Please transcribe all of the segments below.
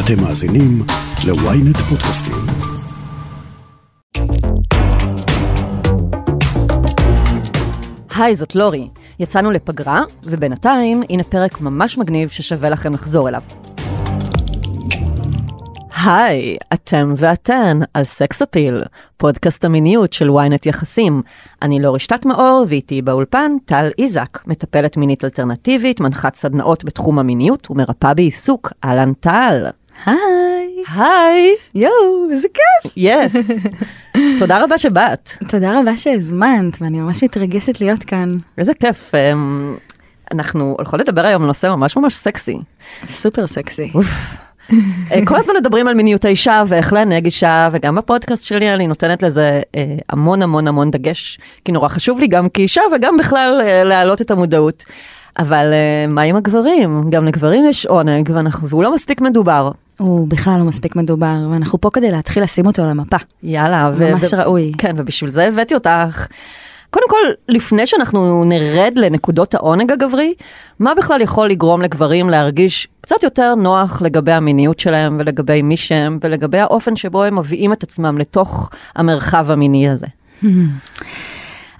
אתם מאזינים ל-ynet פודקאסטים. היי, זאת לורי. יצאנו לפגרה, ובינתיים, הנה פרק ממש מגניב ששווה לכם לחזור אליו. היי, אתם ואתן על סקס אפיל, פודקאסט המיניות של ynet יחסים. אני לא רשתת מאור, ואיתי באולפן טל איזק, מטפלת מינית אלטרנטיבית, מנחת סדנאות בתחום המיניות ומרפאה בעיסוק. אהלן טל. היי. היי. יואו, איזה כיף. יס. תודה רבה שבאת. תודה רבה שהזמנת, ואני ממש מתרגשת להיות כאן. איזה כיף. אמ, אנחנו הולכות לדבר היום על נושא ממש ממש סקסי. סופר סקסי. אה, כל הזמן מדברים על מיניות האישה ואיך לענג אישה, וגם בפודקאסט שלי אני נותנת לזה אה, המון המון המון דגש, כי נורא חשוב לי גם כאישה וגם בכלל אה, להעלות את המודעות. אבל אה, מה עם הגברים? גם לגברים יש עונג, ואנחנו, והוא לא מספיק מדובר. הוא בכלל לא מספיק מדובר, ואנחנו פה כדי להתחיל לשים אותו על המפה. יאללה. ממש ראוי. כן, ובשביל זה הבאתי אותך. קודם כל, לפני שאנחנו נרד לנקודות העונג הגברי, מה בכלל יכול לגרום לגברים להרגיש קצת יותר נוח לגבי המיניות שלהם ולגבי מי שהם ולגבי האופן שבו הם מביאים את עצמם לתוך המרחב המיני הזה?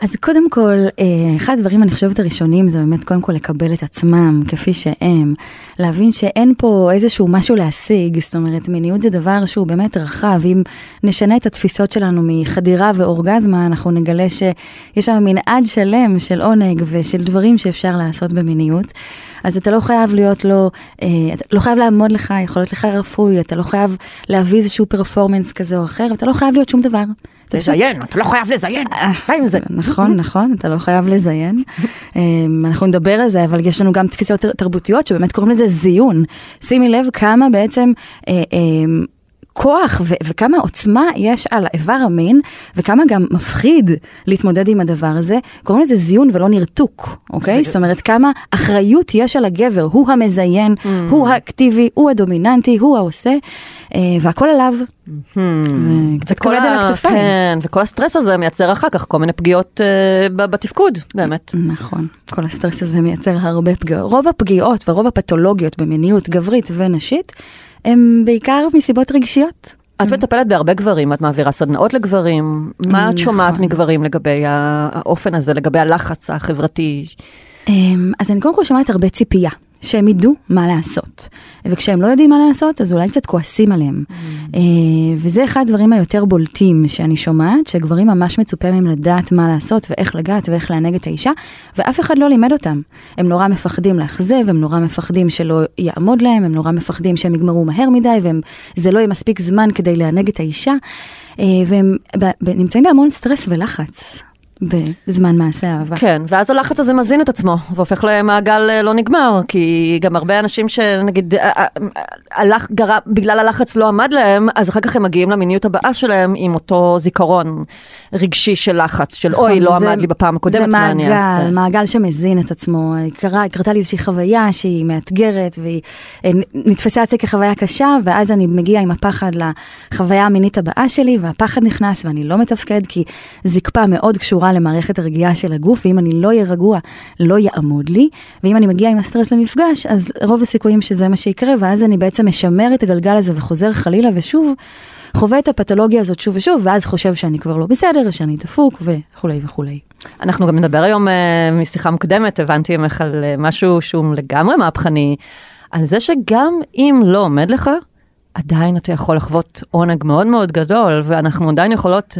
אז קודם כל, אה, אחד הדברים אני חושבת הראשונים זה באמת קודם כל לקבל את עצמם כפי שהם, להבין שאין פה איזשהו משהו להשיג, זאת אומרת מיניות זה דבר שהוא באמת רחב, אם נשנה את התפיסות שלנו מחדירה ואורגזמה, אנחנו נגלה שיש שם מנעד שלם של עונג ושל דברים שאפשר לעשות במיניות. אז אתה לא חייב להיות לו, אה, אתה לא חייב לעמוד לך, יכול להיות לך רפוי, אתה לא חייב להביא איזשהו פרפורמנס כזה או אחר, אתה לא חייב להיות שום דבר. לזיין, אתה לא חייב לזיין, די עם זה. נכון, נכון, אתה לא חייב לזיין. אמ, אנחנו נדבר על זה, אבל יש לנו גם תפיסות תר- תרבותיות שבאמת קוראים לזה זיון. שימי לב כמה בעצם... כוח ו- וכמה עוצמה יש על איבר המין וכמה גם מפחיד להתמודד עם הדבר הזה, קוראים לזה זיון ולא נרתוק, אוקיי? זאת אומרת כמה אחריות יש על הגבר, הוא המזיין, הוא האקטיבי, הוא הדומיננטי, הוא העושה, אה, והכל עליו. אה, קצת כבד על הכתפיים. כן, וכל הסטרס הזה מייצר אחר כך כל מיני פגיעות ב- בתפקוד, באמת. נכון, כל הסטרס הזה מייצר הרבה פגיעות. רוב הפגיעות ורוב הפתולוגיות במיניות גברית ונשית הם בעיקר מסיבות רגשיות. את מטפלת בהרבה גברים, את מעבירה סדנאות לגברים, מה את נכון. שומעת מגברים לגבי האופן הזה, לגבי הלחץ החברתי? אמ, אז אני קודם כל שומעת הרבה ציפייה. שהם ידעו מה לעשות. וכשהם לא יודעים מה לעשות, אז אולי קצת כועסים עליהם. אה, וזה אחד הדברים היותר בולטים שאני שומעת, שגברים ממש מצופה מהם לדעת מה לעשות ואיך לגעת ואיך לענג את האישה, ואף אחד לא לימד אותם. הם נורא מפחדים לאכזב, הם נורא מפחדים שלא יעמוד להם, הם נורא מפחדים שהם יגמרו מהר מדי, וזה לא יהיה מספיק זמן כדי לענג את האישה, אה, והם נמצאים בהמון סטרס ולחץ. בזמן מעשה אהבה. כן, ואז הלחץ הזה מזין את עצמו, והופך למעגל אה, לא נגמר, כי גם הרבה אנשים שנגיד, אה, אה, הלח, גרה, בגלל הלחץ לא עמד להם, אז אחר כך הם מגיעים למיניות הבאה שלהם עם אותו זיכרון רגשי של לחץ, של אוי, נכון, לא זה- עמד לי בפעם הקודמת, זה מה אני אעשה? מעגל, מעגל שמזין את עצמו. קרה, קרתה לי איזושהי חוויה שהיא מאתגרת והיא נתפסה אצלי כחוויה קשה, ואז אני מגיעה עם הפחד לחוויה המינית הבאה שלי, והפחד נכנס ואני לא מתפקד, כי זקפה מאוד קשורה למערכת הרגיעה של הגוף, ואם אני לא אהיה רגוע, לא יעמוד לי, ואם אני מגיעה עם הסטרס למפגש, אז רוב הסיכויים שזה מה שיקרה, ואז אני בעצם משמר את הגלגל הזה וחוזר חלילה ושוב. חווה את הפתולוגיה הזאת שוב ושוב, ואז חושב שאני כבר לא בסדר, שאני דפוק וכולי וכולי. אנחנו גם נדבר היום אה, משיחה מוקדמת, הבנתי ממך על אה, משהו שהוא לגמרי מהפכני, על זה שגם אם לא עומד לך, עדיין אתה יכול לחוות עונג מאוד מאוד גדול, ואנחנו עדיין יכולות,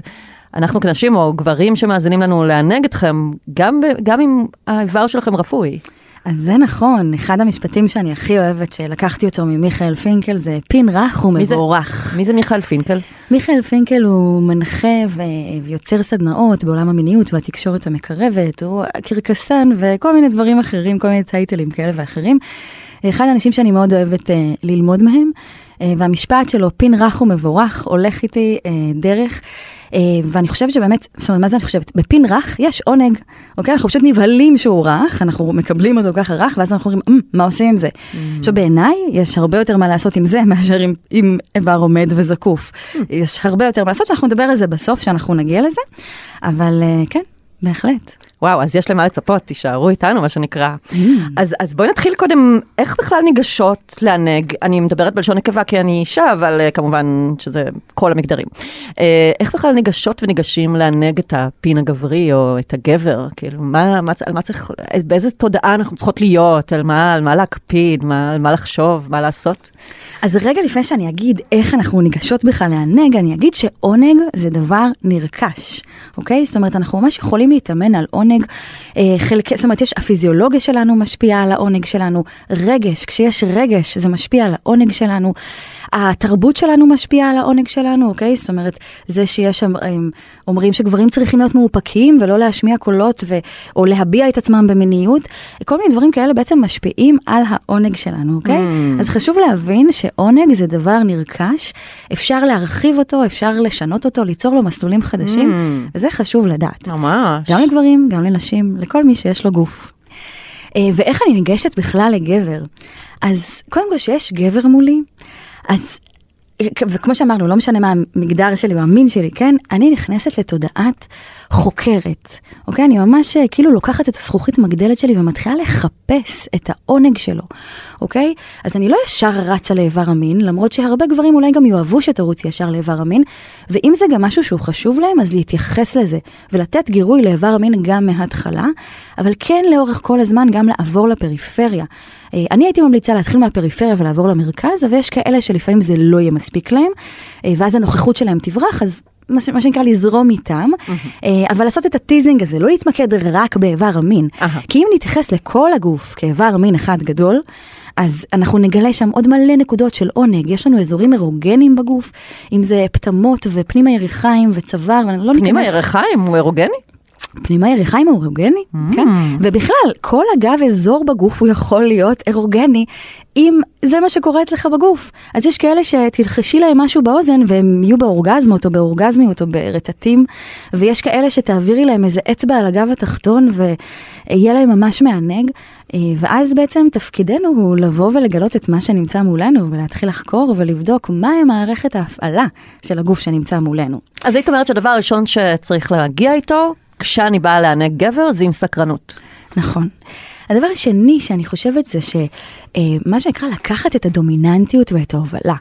אנחנו כנשים או גברים שמאזינים לנו לענג אתכם, גם, גם אם האיבר שלכם רפוי. אז זה נכון, אחד המשפטים שאני הכי אוהבת, שלקחתי אותו ממיכאל פינקל, זה פין רך מי? ומבורך. מי זה מיכאל פינקל? מיכאל פינקל הוא מנחה ו- ויוצר סדנאות בעולם המיניות והתקשורת המקרבת, הוא קרקסן וכל מיני דברים אחרים, כל מיני טייטלים כאלה ואחרים. אחד האנשים שאני מאוד אוהבת אה, ללמוד מהם, אה, והמשפט שלו, פין רך ומבורך, הולך איתי אה, דרך. אה, ואני חושבת שבאמת, זאת אומרת, מה זה אני חושבת? בפין רך יש עונג, אוקיי? אנחנו פשוט נבהלים שהוא רך, אנחנו מקבלים אותו ככה רך, ואז אנחנו אומרים, "אמ, מה עושים עם זה? עכשיו בעיניי, יש הרבה יותר מה לעשות עם זה מאשר עם, עם איבר עומד וזקוף. יש הרבה יותר מה לעשות, ואנחנו נדבר על זה בסוף, שאנחנו נגיע לזה, אבל אה, כן, בהחלט. וואו, אז יש למה לצפות, תישארו איתנו, מה שנקרא. אז, אז בואי נתחיל קודם, איך בכלל ניגשות לענג? אני מדברת בלשון נקבה כי אני אישה, אבל uh, כמובן שזה כל המגדרים. Uh, איך בכלל ניגשות וניגשים לענג את הפין הגברי או את הגבר? כאילו, מה, מה, על מה צריך, באיזה תודעה אנחנו צריכות להיות? על מה, על מה להקפיד? מה, על מה לחשוב? מה לעשות? אז רגע לפני שאני אגיד איך אנחנו ניגשות בכלל לענג, אני אגיד שעונג זה דבר נרכש, אוקיי? זאת אומרת, אנחנו ממש יכולים להתאמן על עונג. אה, חלק, זאת אומרת, יש, הפיזיולוגיה שלנו משפיעה על העונג שלנו, רגש, כשיש רגש זה משפיע על העונג שלנו. התרבות שלנו משפיעה על העונג שלנו, אוקיי? זאת אומרת, זה שיש שם, אומרים שגברים צריכים להיות מאופקים ולא להשמיע קולות ו, או להביע את עצמם במיניות, כל מיני דברים כאלה בעצם משפיעים על העונג שלנו, אוקיי? Mm. אז חשוב להבין שעונג זה דבר נרכש, אפשר להרחיב אותו, אפשר לשנות אותו, ליצור לו מסלולים חדשים, mm. וזה חשוב לדעת. ממש. גם לגברים, גם לנשים, לכל מי שיש לו גוף. אה, ואיך אני ניגשת בכלל לגבר? אז קודם כל שיש גבר מולי, אז וכמו שאמרנו, לא משנה מה המגדר שלי או המין שלי, כן? אני נכנסת לתודעת חוקרת, אוקיי? אני ממש אה, כאילו לוקחת את הזכוכית מגדלת שלי ומתחילה לחפש את העונג שלו, אוקיי? אז אני לא ישר רצה לאיבר המין, למרות שהרבה גברים אולי גם יאהבו שתרוץ ישר לאיבר המין, ואם זה גם משהו שהוא חשוב להם, אז להתייחס לזה ולתת גירוי לאיבר המין גם מההתחלה, אבל כן לאורך כל הזמן גם לעבור לפריפריה. אה, אני הייתי ממליצה להתחיל מהפריפריה ולעבור למרכז, אבל יש כאלה שלפעמים זה לא יהיה מספיק להם, אה, ואז הנוכחות שלהם תברח, אז מה שנקרא לזרום איתם, אה, אבל לעשות את הטיזינג הזה, לא להתמקד רק באיבר המין. כי אם נתייחס לכל הגוף כאיבר מין אחד גדול, אז אנחנו נגלה שם עוד מלא נקודות של עונג, יש לנו אזורים אירוגנים בגוף, אם זה פטמות ופנים הירכיים וצוואר, לא ניכנס... פנים הירכיים הוא אירוגני? פנימה יריחיים אירוגני, mm. כן, ובכלל, כל אגב אזור בגוף הוא יכול להיות אירוגני, אם זה מה שקורה אצלך בגוף. אז יש כאלה שתלחשי להם משהו באוזן והם יהיו באורגזמות או באורגזמיות או ברטטים, ויש כאלה שתעבירי להם איזה אצבע על הגב התחתון ויהיה להם ממש מענג, אה, ואז בעצם תפקידנו הוא לבוא ולגלות את מה שנמצא מולנו ולהתחיל לחקור ולבדוק מהי מערכת ההפעלה של הגוף שנמצא מולנו. אז היית אומרת שהדבר הראשון שצריך להגיע איתו כשאני באה לענג גבר זה עם סקרנות. נכון. הדבר השני שאני חושבת זה שמה שנקרא לקחת את הדומיננטיות ואת ההובלה.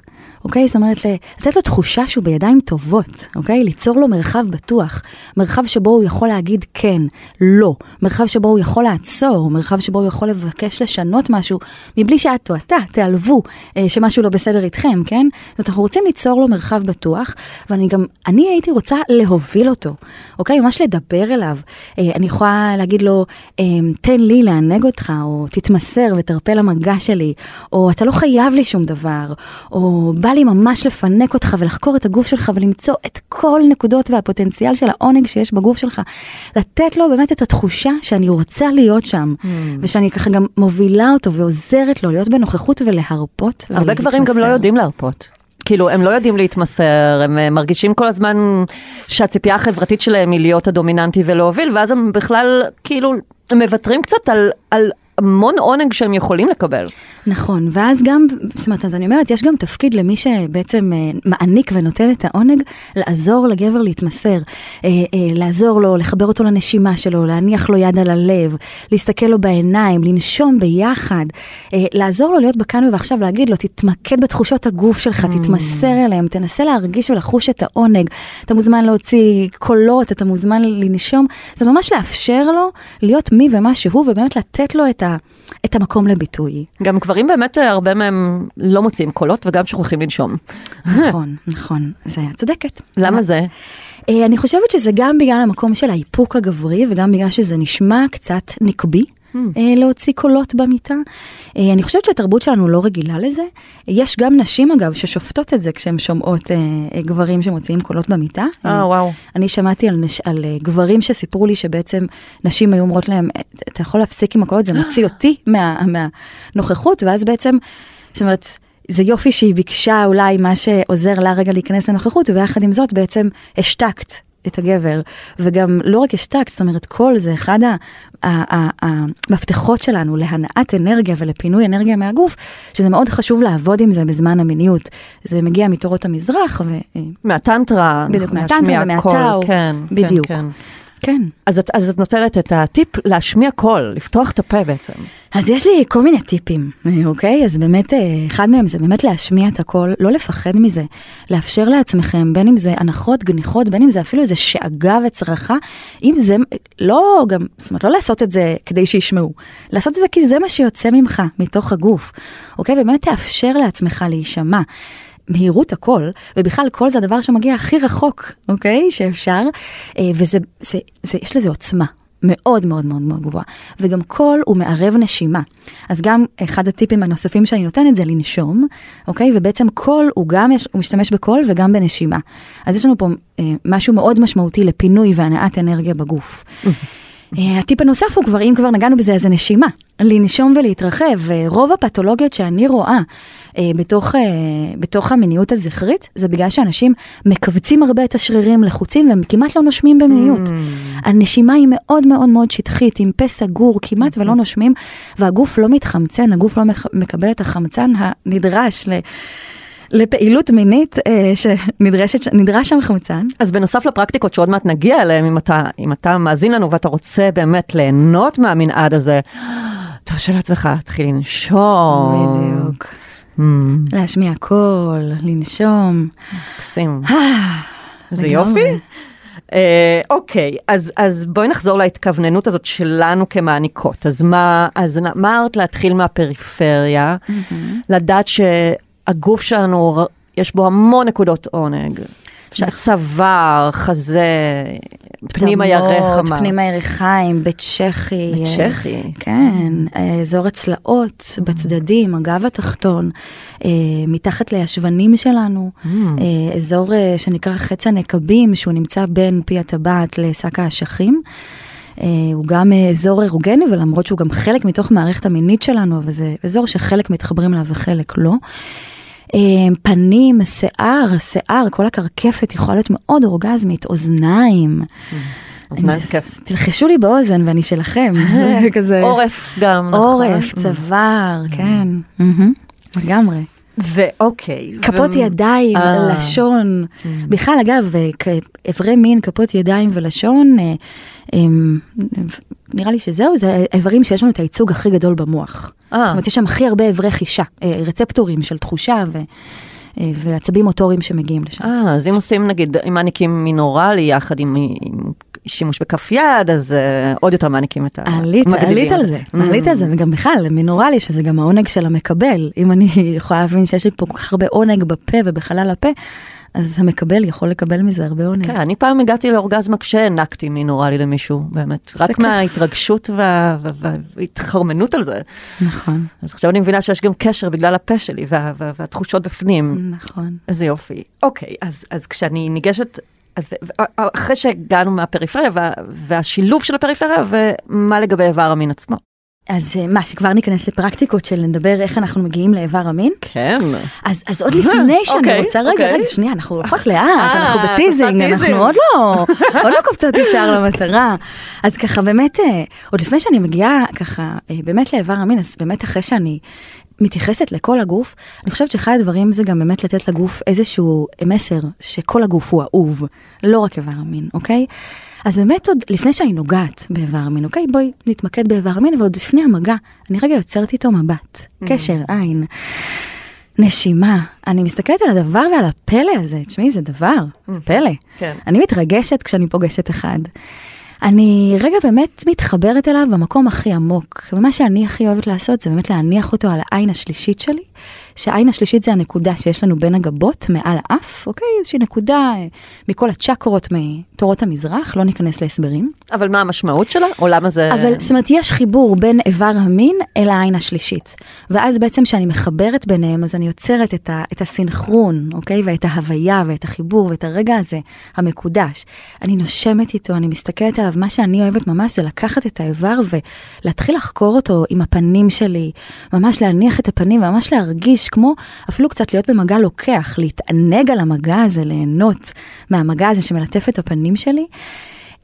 אוקיי? זאת אומרת, לתת לו תחושה שהוא בידיים טובות, אוקיי? ליצור לו מרחב בטוח, מרחב שבו הוא יכול להגיד כן, לא, מרחב שבו הוא יכול לעצור, מרחב שבו הוא יכול לבקש לשנות משהו, מבלי שאת או אתה תיעלבו אה, שמשהו לא בסדר איתכם, כן? זאת אומרת, אנחנו רוצים ליצור לו מרחב בטוח, ואני גם, אני הייתי רוצה להוביל אותו, אוקיי? ממש לדבר אליו. אה, אני יכולה להגיד לו, אה, תן לי לענג אותך, או תתמסר ותרפה למגע שלי, או אתה לא חייב לי שום דבר, או בא לי ממש לפנק אותך ולחקור את הגוף שלך ולמצוא את כל נקודות והפוטנציאל של העונג שיש בגוף שלך. לתת לו באמת את התחושה שאני רוצה להיות שם, mm. ושאני ככה גם מובילה אותו ועוזרת לו להיות בנוכחות ולהרפות. הרבה גברים גם לא יודעים להרפות. כאילו, הם לא יודעים להתמסר, הם אה, מרגישים כל הזמן שהציפייה החברתית שלהם היא להיות הדומיננטי ולהוביל, ואז הם בכלל, כאילו, מוותרים קצת על, על המון עונג שהם יכולים לקבל. נכון, ואז גם, זאת אומרת, אז אני אומרת, יש גם תפקיד למי שבעצם אה, מעניק ונותן את העונג, לעזור לגבר להתמסר, אה, אה, לעזור לו, לחבר אותו לנשימה שלו, להניח לו יד על הלב, להסתכל לו בעיניים, לנשום ביחד, לעזור לו להיות בכאן ובעכשיו, להגיד לו, תתמקד בתחושות הגוף שלך, mm. תתמסר אליהם, תנסה להרגיש ולחוש את העונג, אתה מוזמן להוציא קולות, אתה מוזמן לנשום, זה ממש לאפשר לו להיות מי ומה שהוא, ובאמת לתת לו את ה... את המקום לביטוי. גם גברים באמת, אה, הרבה מהם לא מוציאים קולות וגם שוכחים לנשום. נכון, נכון, זה היה צודקת. למה זה? אה, אני חושבת שזה גם בגלל המקום של האיפוק הגברי וגם בגלל שזה נשמע קצת נקבי. אה, להוציא קולות במיטה. אה, אני חושבת שהתרבות שלנו לא רגילה לזה. יש גם נשים אגב ששופטות את זה כשהן שומעות אה, גברים שמוציאים קולות במיטה. אה וואו. אני שמעתי על, נש... על גברים שסיפרו לי שבעצם נשים היו אומרות להם, אתה יכול להפסיק עם הקולות, זה מוציא אותי מה... מהנוכחות, ואז בעצם, זאת אומרת, זה יופי שהיא ביקשה אולי מה שעוזר לה רגע להיכנס לנוכחות, ויחד עם זאת בעצם השתקת את הגבר, וגם לא רק השתקת, זאת אומרת, קול זה אחד המפתחות שלנו להנעת אנרגיה ולפינוי אנרגיה מהגוף, שזה מאוד חשוב לעבוד עם זה בזמן המיניות. זה מגיע מתורות המזרח. ו... מהטנטרה. בדיוק, מהטנטרה ומהטאו. כן, בדיוק. כן, כן. כן. אז את, אז את נותנת את הטיפ להשמיע קול, לפתוח את הפה בעצם. אז יש לי כל מיני טיפים, אוקיי? אז באמת, אה, אחד מהם זה באמת להשמיע את הקול, לא לפחד מזה, לאפשר לעצמכם, בין אם זה הנחות, גניחות, בין אם זה אפילו איזה שאגה וצרחה, אם זה, לא גם, זאת אומרת, לא לעשות את זה כדי שישמעו, לעשות את זה כי זה מה שיוצא ממך, מתוך הגוף, אוקיי? ובאמת תאפשר לעצמך להישמע. מהירות הקול, ובכלל קול זה הדבר שמגיע הכי רחוק, אוקיי? שאפשר, אה, וזה, זה, זה, יש לזה עוצמה. מאוד מאוד מאוד מאוד גבוהה. וגם קול הוא מערב נשימה. אז גם אחד הטיפים הנוספים שאני נותנת זה לנשום, אוקיי? ובעצם קול הוא גם, יש, הוא משתמש בקול וגם בנשימה. אז יש לנו פה אה, משהו מאוד משמעותי לפינוי והנעת אנרגיה בגוף. אה, הטיפ הנוסף הוא כבר, אם כבר נגענו בזה, אז זה נשימה. לנשום ולהתרחב. רוב הפתולוגיות שאני רואה אה, בתוך, אה, בתוך המיניות הזכרית, זה בגלל שאנשים מכווצים הרבה את השרירים לחוצים והם כמעט לא נושמים במיניות. Mm. הנשימה היא מאוד מאוד מאוד שטחית, עם פה סגור, כמעט ולא נושמים, והגוף לא מתחמצן, הגוף לא מקבל את החמצן הנדרש ל... לפעילות מינית אה, שנדרש שם חמצן. אז בנוסף לפרקטיקות שעוד מעט נגיע אליהן, אם אתה, אם אתה מאזין לנו ואתה רוצה באמת ליהנות מהמנעד הזה, תרשה לעצמך להתחיל לנשום. בדיוק. Mm. להשמיע קול, לנשום. מקסים. איזה יופי. אה, אוקיי, אז, אז בואי נחזור להתכווננות הזאת שלנו כמעניקות. אז מה, אז מה אמרת להתחיל מהפריפריה, mm-hmm. לדעת שהגוף שלנו, יש בו המון נקודות עונג. שהצוואר, חזה, פנים הירך אמר. פנים הירכיים, בית צ'כי. בית צ'כי. כן, אזור הצלעות, בצדדים, הגב התחתון, אה, מתחת לישבנים שלנו, mm. אה, אזור אה, שנקרא חץ הנקבים, שהוא נמצא בין פי הטבעת לשק האשכים. הוא גם אזור אירוגני, ולמרות שהוא גם חלק מתוך מערכת המינית שלנו, וזה אזור שחלק מתחברים אליו וחלק לא. אה, פנים, שיער, שיער, כל הקרקפת יכולה להיות מאוד אורגזמית, אוזניים. אוזניים זה כיף. תלחשו לי באוזן ואני שלכם, כזה. עורף גם, נכון. עורף, צוואר, כן, לגמרי. ואוקיי. כפות ידיים, אה. לשון. בכלל, אגב, איברי מין, כפות ידיים ולשון, אה, נראה לי שזהו, זה האיברים שיש לנו את הייצוג הכי גדול במוח. אה. זאת אומרת, יש שם הכי הרבה איברי חישה, רצפטורים של תחושה ו... ועצבים מוטוריים שמגיעים לשם. אה, אז אם עושים נגיד, אם מעניקים מינורלי יחד עם, עם שימוש בכף יד, אז uh, עוד יותר מעניקים את המגדילים. עלית על זה, mm. עלית על זה, וגם בכלל, מינורלי, שזה גם העונג של המקבל. אם אני יכולה להבין שיש לי פה כל כך הרבה עונג בפה ובחלל הפה, אז המקבל יכול לקבל מזה הרבה עונג. כן, אני פעם הגעתי לאורגזמה כשהענקתי מינורלי למישהו, באמת. רק. מההתרגשות וה, וה, וההתחרמנות על זה. נכון. אז עכשיו אני מבינה שיש גם קשר בגלל הפה שלי וה, וה, והתחושות בפנים. נכון. איזה יופי. אוקיי, אז כשאני ניגשת אחרי שהגענו מהפריפריה וה, והשילוב של הפריפריה ומה לגבי איבר המין עצמו. אז אה, מה, שכבר ניכנס לפרקטיקות של נדבר איך אנחנו מגיעים לאיבר המין? כן. אז, אז עוד לפני שאני okay, אוקיי, רוצה, רגע, okay. רגע, שנייה, אנחנו הולכות לאט, אה, אנחנו בטיזינג, אנחנו עוד לא, עוד לא קופצות ישר למטרה. אז ככה באמת, אה, עוד לפני שאני מגיעה ככה באמת לאיבר המין, אז באמת אחרי שאני מתייחסת לכל הגוף, אני חושבת שאחד הדברים זה גם באמת לתת לגוף איזשהו מסר שכל הגוף הוא אהוב, לא רק איבר המין, אוקיי? אז באמת עוד לפני שאני נוגעת באיבר המין, אוקיי? בואי נתמקד באיבר המין, ועוד לפני המגע, אני רגע יוצרת איתו מבט, mm-hmm. קשר עין, נשימה. אני מסתכלת על הדבר ועל הפלא הזה, תשמעי, זה דבר, זה פלא. כן. אני מתרגשת כשאני פוגשת אחד. אני רגע באמת מתחברת אליו במקום הכי עמוק, ומה שאני הכי אוהבת לעשות זה באמת להניח אותו על העין השלישית שלי, שהעין השלישית זה הנקודה שיש לנו בין הגבות, מעל האף, אוקיי? איזושהי נקודה אה, מכל הצ'קרות מתורות המזרח, לא ניכנס להסברים. אבל מה המשמעות שלה? או למה זה... אבל זאת אומרת, יש חיבור בין איבר המין אל העין השלישית. ואז בעצם כשאני מחברת ביניהם, אז אני יוצרת את, ה, את הסינכרון, אוקיי? ואת ההוויה ואת החיבור ואת הרגע הזה, המקודש. אני נושמת איתו, אני מסתכלת עליו, מה שאני אוהבת ממש זה לקחת את האיבר ולהתחיל לחקור אותו עם הפנים שלי, ממש להניח את הפנים וממש להרגיש ממש כמו אפילו קצת להיות במגע לוקח, להתענג על המגע הזה, ליהנות מהמגע הזה שמלטף את הפנים שלי.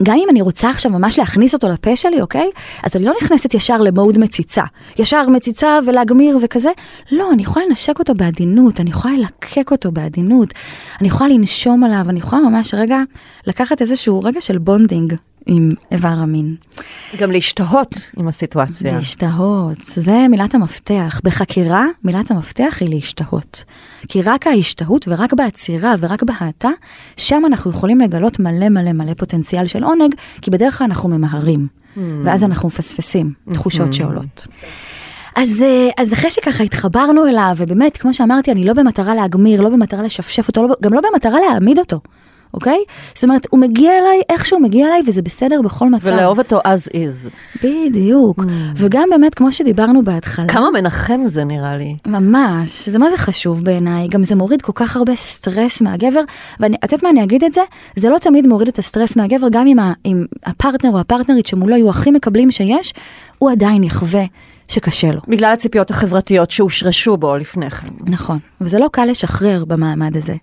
גם אם אני רוצה עכשיו ממש להכניס אותו לפה שלי, אוקיי? אז אני לא נכנסת ישר למוד מציצה. ישר מציצה ולהגמיר וכזה. לא, אני יכולה לנשק אותו בעדינות, אני יכולה ללקק אותו בעדינות, אני יכולה לנשום עליו, אני יכולה ממש רגע לקחת איזשהו רגע של bonding עם איבר המין. גם להשתהות עם הסיטואציה. להשתהות, זה מילת המפתח. בחקירה, מילת המפתח היא להשתהות. כי רק ההשתהות ורק בעצירה ורק בהאטה, שם אנחנו יכולים לגלות מלא מלא מלא פוטנציאל של עונג, כי בדרך כלל אנחנו ממהרים, Hmm. ואז אנחנו מפספסים תחושות שעולות. אז, אה, אז אחרי שככה התחברנו אליו, ובאמת, כמו שאמרתי, אני לא במטרה להגמיר, לא במטרה לשפשף אותו, לא, גם לא במטרה להעמיד אותו, אוקיי? זאת אומרת, הוא מגיע אליי איך שהוא מגיע אליי, וזה בסדר בכל מצב. ולאהוב אותו as is. בדיוק. וגם באמת, כמו שדיברנו בהתחלה, כמה מנחם זה נראה לי. ממש, זה מה זה חשוב בעיניי, גם זה מוריד כל כך הרבה סטרס מהגבר, ואת יודעת מה אני אגיד את זה? זה לא תמיד מוריד את הסטרס מהגבר, גם אם, ה, אם הפרטנר או הפרטנרית שמולו יהיו הכי מקבלים שיש, הוא עדיין יחווה שקשה לו. בגלל הציפיות החברתיות שהושרשו בו לפני כן. נכון, וזה לא קל לשחרר במעמד הזה.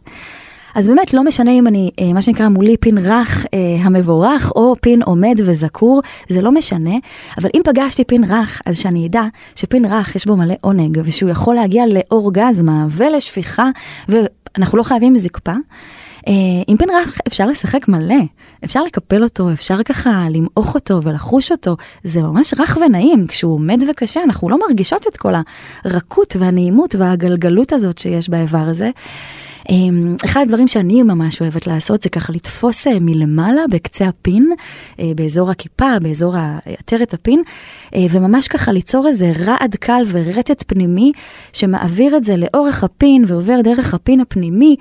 אז באמת לא משנה אם אני, אה, מה שנקרא מולי פין רך אה, המבורך, או פין עומד וזקור, זה לא משנה, אבל אם פגשתי פין רך, אז שאני אדע שפין רך יש בו מלא עונג, ושהוא יכול להגיע לאורגזמה ולשפיכה, ואנחנו לא חייבים זקפה. אה, עם פין רך אפשר לשחק מלא, אפשר לקפל אותו, אפשר ככה למעוך אותו ולחוש אותו, זה ממש רך ונעים, כשהוא עומד וקשה אנחנו לא מרגישות את כל הרכות והנעימות והגלגלות הזאת שיש באיבר הזה. אמ, אחד הדברים שאני ממש אוהבת לעשות זה ככה לתפוס אה, מלמעלה בקצה הפין, אה, באזור הכיפה, באזור עטרת הפין, אה, וממש ככה ליצור איזה רעד קל ורטט פנימי שמעביר את זה לאורך הפין ועובר דרך הפין הפנימי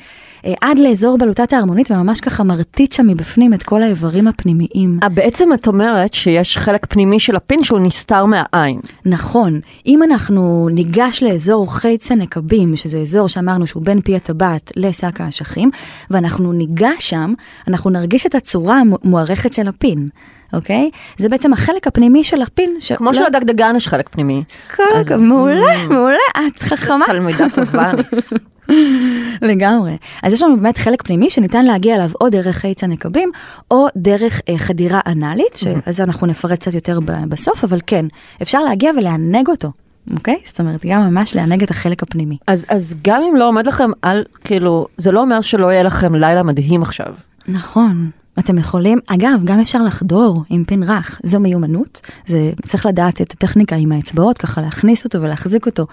עד לאזור בלוטת ההרמונית וממש ככה מרטיט שם מבפנים את כל האיברים הפנימיים. בעצם את אומרת שיש חלק פנימי של הפין שהוא נסתר מהעין. נכון, אם אנחנו ניגש לאזור חץ הנקבים, שזה אזור שאמרנו שהוא בין פי הטבעת לשק האשכים, ואנחנו ניגש שם, אנחנו נרגיש את הצורה המוארכת של הפין. אוקיי? זה בעצם החלק הפנימי של הפין. ש... כמו לא... שלדגדגן יש חלק פנימי. כל אז- מעולה, מעולה, את חכמה. תלמידה טובה. לגמרי. אז יש לנו באמת חלק פנימי שניתן להגיע אליו או דרך חיץ הנקבים, או דרך אה, חדירה אנאלית, שעל אנחנו נפרט קצת יותר בסוף, אבל כן, אפשר להגיע ולענג אותו, אוקיי? זאת אומרת, גם ממש לענג את החלק הפנימי. אז, אז גם אם לא עומד לכם על, כאילו, זה לא אומר שלא יהיה לכם לילה מדהים עכשיו. נכון. אתם יכולים, אגב, גם אפשר לחדור עם פין רך, זו מיומנות, זה צריך לדעת את הטכניקה עם האצבעות, ככה להכניס אותו ולהחזיק אותו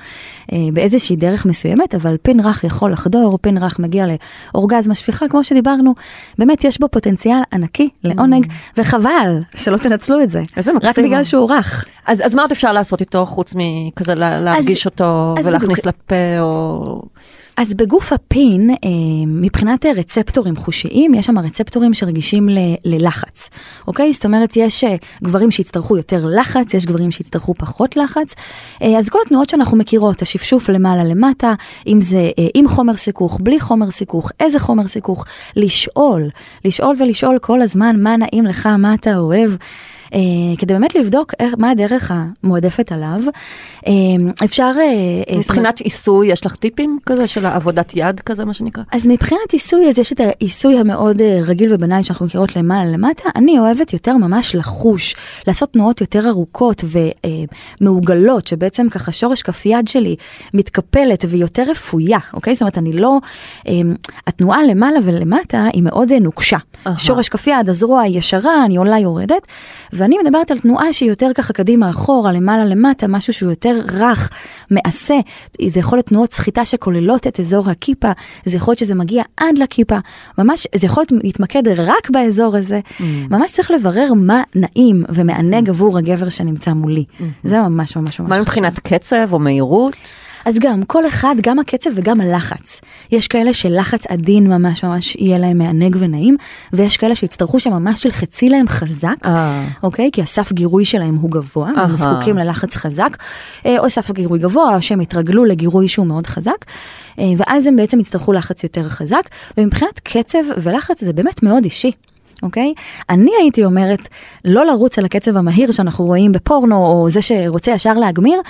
אה, באיזושהי דרך מסוימת, אבל פין רך יכול לחדור, פין רך מגיע לאורגזמה שפיכה, כמו שדיברנו, באמת יש בו פוטנציאל ענקי לעונג, וחבל שלא תנצלו את זה, איזה רק מקסים. בגלל שהוא רך. אז, אז מה עוד אפשר לעשות איתו חוץ מכזה לה- להרגיש אותו אז ולהכניס בדיוק. לפה או... אז בגוף הפין, אה, מבחינת רצפטורים חושיים, יש שם רצפטורים שרגישים ל- ללחץ, אוקיי? זאת אומרת, יש אה, גברים שיצטרכו יותר לחץ, יש גברים שיצטרכו פחות לחץ. אה, אז כל התנועות שאנחנו מכירות, השפשוף למעלה למטה, אם זה עם חומר סיכוך, בלי חומר סיכוך, איזה חומר סיכוך, לשאול, לשאול ולשאול כל הזמן מה נעים לך, מה אתה אוהב. אה, כדי באמת לבדוק איך, מה הדרך המועדפת עליו. אה, אפשר... אה, אה, מבחינת עיסוי, יש לך טיפים כזה של עבודת יד כזה, מה שנקרא? אז מבחינת עיסוי, אז יש את העיסוי המאוד אה, רגיל ובנאלי שאנחנו מכירות למעלה למטה. אני אוהבת יותר ממש לחוש, לעשות תנועות יותר ארוכות ומעוגלות, שבעצם ככה שורש כף יד שלי מתקפלת והיא יותר רפויה, אוקיי? זאת אומרת, אני לא... אה, התנועה למעלה ולמטה היא מאוד אה, נוקשה. אהה. שורש כף יד, הזרוע היא ישרה, אני עולה יורדת, ואני מדברת על תנועה שהיא יותר ככה קדימה אחורה, למעלה למטה, משהו שהוא יותר רך, מעשה. זה יכול להיות תנועות סחיטה שכוללות את אזור הכיפה, זה יכול להיות שזה מגיע עד לכיפה, ממש, זה יכול להיות להתמקד רק באזור הזה. ממש צריך לברר מה נעים ומענג עבור הגבר שנמצא מולי. זה ממש ממש ממש. מה מבחינת קצב או מהירות? אז גם, כל אחד, גם הקצב וגם הלחץ. יש כאלה שלחץ עדין ממש ממש יהיה להם מענג ונעים, ויש כאלה שיצטרכו שממש ילחצי להם חזק. אה. אוקיי? כי הסף גירוי שלהם הוא גבוה, אהה. הם זקוקים ללחץ חזק, אה, או סף גירוי גבוה, או שהם יתרגלו לגירוי שהוא מאוד חזק, אה, ואז הם בעצם יצטרכו לחץ יותר חזק, ומבחינת קצב ולחץ זה באמת מאוד אישי. אוקיי? אני הייתי אומרת לא לרוץ על הקצב המהיר שאנחנו רואים בפורנו או זה שרוצה ישר להגמיר,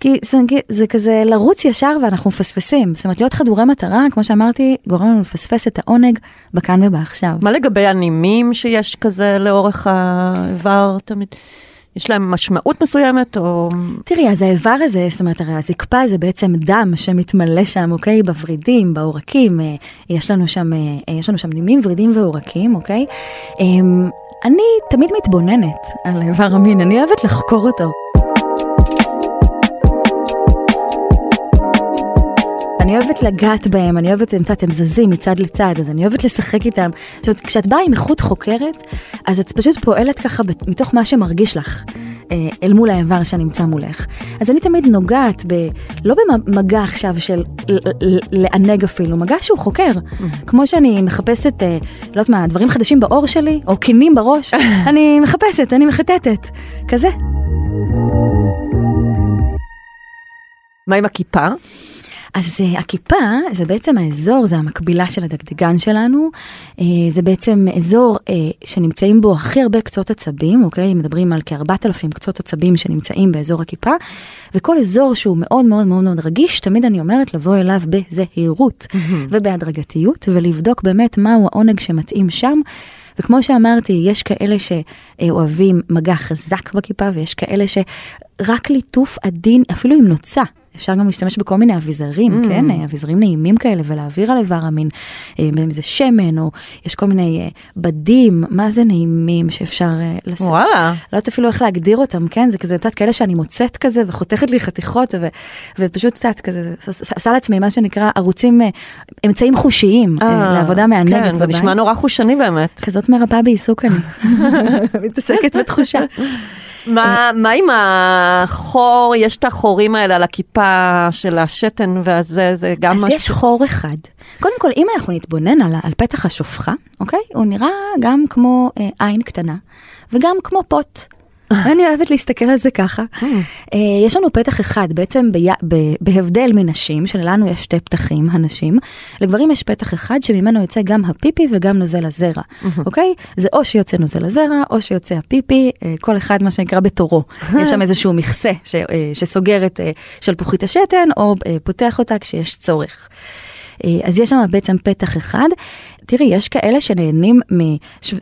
כי זה, זה כזה לרוץ ישר ואנחנו מפספסים. זאת אומרת להיות חדורי מטרה, כמו שאמרתי, גורם לנו לפספס את העונג בכאן ובעכשיו. מה לגבי הנימים שיש כזה לאורך האיבר תמיד? יש להם משמעות מסוימת או... תראי, אז האיבר הזה, זאת אומרת, הרי הזקפה זה בעצם דם שמתמלא שם, אוקיי? בוורידים, בעורקים, אה, יש לנו שם, אה, יש לנו שם נימים, ורידים ועורקים, אוקיי? אמ, אני תמיד מתבוננת על איבר המין, אני אוהבת לחקור אותו. אני אוהבת לגעת בהם, אני אוהבת, את יודעת, הם זזים מצד לצד, אז אני אוהבת לשחק איתם. זאת אומרת, כשאת באה עם איכות חוקרת, אז את פשוט פועלת ככה מתוך מה שמרגיש לך, אה, אל מול האיבר שנמצא מולך. אז אני תמיד נוגעת, ב, לא במגע עכשיו של לענג אפילו, מגע שהוא חוקר. כמו שאני מחפשת, אה, לא יודעת מה, דברים חדשים בעור שלי, או קינים בראש, אני מחפשת, אני מחטטת, כזה. מה עם הכיפה? אז uh, הכיפה זה בעצם האזור, זה המקבילה של הדגדגן שלנו, uh, זה בעצם אזור uh, שנמצאים בו הכי הרבה קצות עצבים, אוקיי? מדברים על כ-4,000 קצות עצבים שנמצאים באזור הכיפה, וכל אזור שהוא מאוד מאוד מאוד מאוד רגיש, תמיד אני אומרת לבוא אליו בזהירות ובהדרגתיות, ולבדוק באמת מהו העונג שמתאים שם. וכמו שאמרתי, יש כאלה שאוהבים מגע חזק בכיפה, ויש כאלה שרק ליטוף עדין, אפילו עם נוצה. אפשר גם להשתמש בכל מיני אביזרים, mm. כן, אביזרים נעימים כאלה ולהעביר על איבר המין, אם זה שמן או יש כל מיני אה, בדים, מה זה נעימים שאפשר אה, לשים. וואלה. לא יודעת אפילו איך להגדיר אותם, כן, זה כזה, את יודעת, כאלה שאני מוצאת כזה וחותכת לי חתיכות ו, ופשוט קצת כזה, עושה לעצמי מה שנקרא ערוצים, אה, אמצעים חושיים 아, לעבודה מענגת. כן, בבית. זה נשמע נורא חושני באמת. כזאת מרפאה בעיסוק אני, מתעסקת בתחושה. מה, מה עם החור, יש את החורים האלה על הכיפה של השתן והזה, זה גם משהו. אז יש חור אחד. קודם כל, אם אנחנו נתבונן על, על פתח השופחה, אוקיי? הוא נראה גם כמו אה, עין קטנה, וגם כמו פוט. אני אוהבת להסתכל על זה ככה. אה. אה, יש לנו פתח אחד, בעצם בהבדל מנשים, שלנו יש שתי פתחים, הנשים, לגברים יש פתח אחד שממנו יוצא גם הפיפי וגם נוזל הזרע, אוקיי? זה או שיוצא נוזל הזרע, או שיוצא הפיפי, אה, כל אחד מה שנקרא בתורו. יש שם איזשהו מכסה שסוגר את שלפוחית השתן, או פותח אותה כשיש צורך. אז יש שם בעצם פתח אחד. תראי, יש כאלה שנהנים מ...